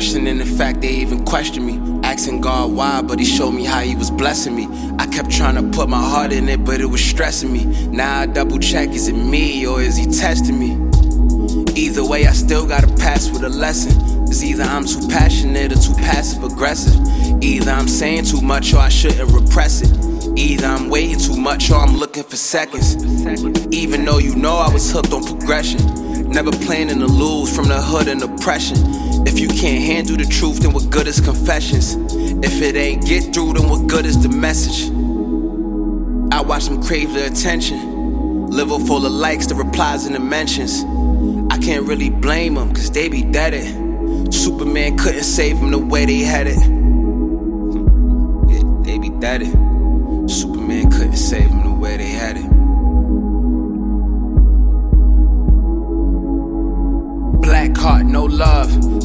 fact, they even questioned me. Asking God why, but He showed me how He was blessing me. I kept trying to put my heart in it, but it was stressing me. Now I double check is it me or is He testing me? Either way, I still gotta pass with a lesson. It's either I'm too passionate or too passive aggressive. Either I'm saying too much or I shouldn't repress it. Either I'm waiting too much or I'm looking for seconds. Even though you know I was hooked on progression. Never planning to lose from the hood and oppression. If you can't handle the truth, then what good is confessions? If it ain't get through, then what good is the message? I watch them crave the attention. Liver full of likes, the replies and the mentions. I can't really blame them, cause they be deaded. Superman couldn't save them the way they had it. Yeah, they be deaded. Superman couldn't save them the way they had it.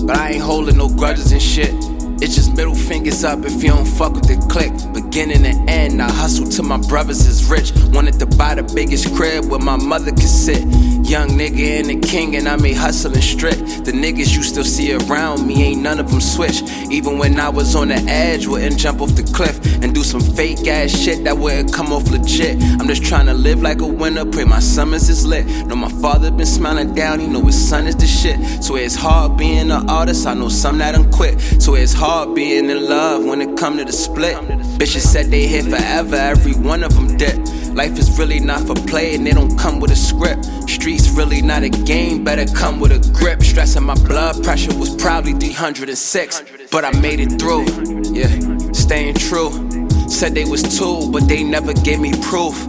But I ain't holding no grudges and shit. It's just middle fingers up if you don't fuck with the click. Beginning and end, I hustle till my brothers is rich. Wanted to buy the biggest crib where my mother could sit. Young nigga and the king, and I made hustling strict. The niggas you still see around me, ain't none of them switch. Even when I was on the edge, wouldn't jump off the cliff and some fake ass shit that wouldn't come off legit. I'm just trying to live like a winner, pray my summers is lit. Know my father been smiling down, he know his son is the shit. So it's hard being an artist, I know some that done quit. So it's hard being in love when it come to the split. Bitches said they here forever, every one of them did. Life is really not for play and they don't come with a script. Streets really not a game, better come with a grip. Stressing my blood pressure was probably 306, but I made it through. Yeah, staying true. Said they was two, but they never gave me proof.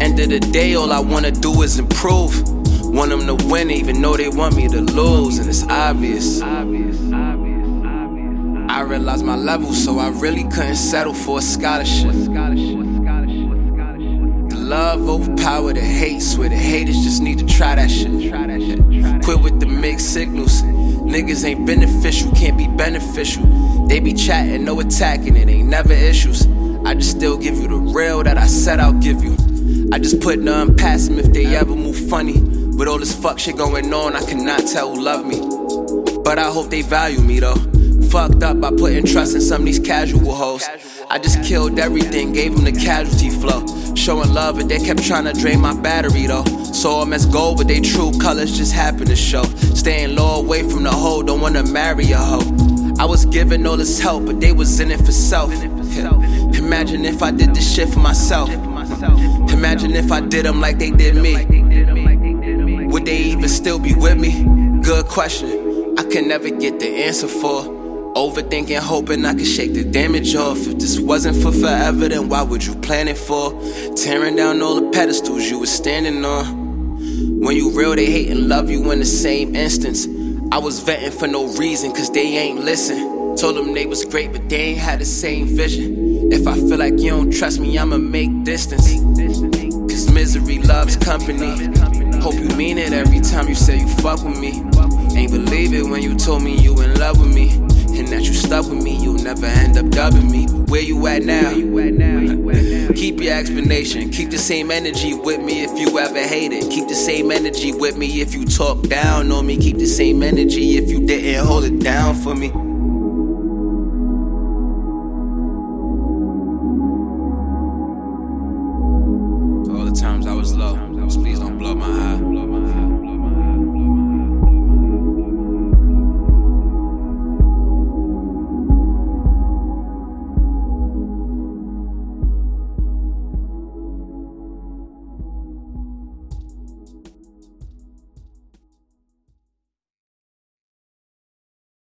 End of the day, all I wanna do is improve. Want them to win, even though they want me to lose, and it's obvious. I realized my level, so I really couldn't settle for a scholarship. The love overpower the hate, swear the haters just need to try that shit. Quit with the mixed signals. Niggas ain't beneficial, can't be beneficial. They be chatting, no attacking, it ain't never issues. I just still give you the real that I said I'll give you. I just put none past them if they ever move funny. With all this fuck shit going on, I cannot tell who love me. But I hope they value me though. Fucked up by putting trust in some of these casual hoes. I just killed everything, gave them the casualty flow. Showing love, and they kept trying to drain my battery though. Saw them as gold, but they true colors just happen to show. Staying low away from the hoe, don't wanna marry a hoe. I was giving all this help, but they was in it for self. Yeah. Imagine if I did this shit for myself. Imagine if I did them like they did me. Would they even still be with me? Good question. I can never get the answer for. Overthinking, hoping I could shake the damage off. If this wasn't for forever, then why would you plan it for? Tearing down all the pedestals you were standing on. When you real, they hate and love you in the same instance. I was venting for no reason, cause they ain't listen. Told them they was great, but they ain't had the same vision. If I feel like you don't trust me, I'ma make distance. Cause misery loves company. Hope you mean it every time you say you fuck with me. Ain't believe it when you told me you in love with me. And that you stuck with me, you'll never end up dubbing me. Where you at now? Keep your explanation. Keep the same energy with me if you ever hate it. Keep the same energy with me if you talk down on me. Keep the same energy if you didn't hold it down for me.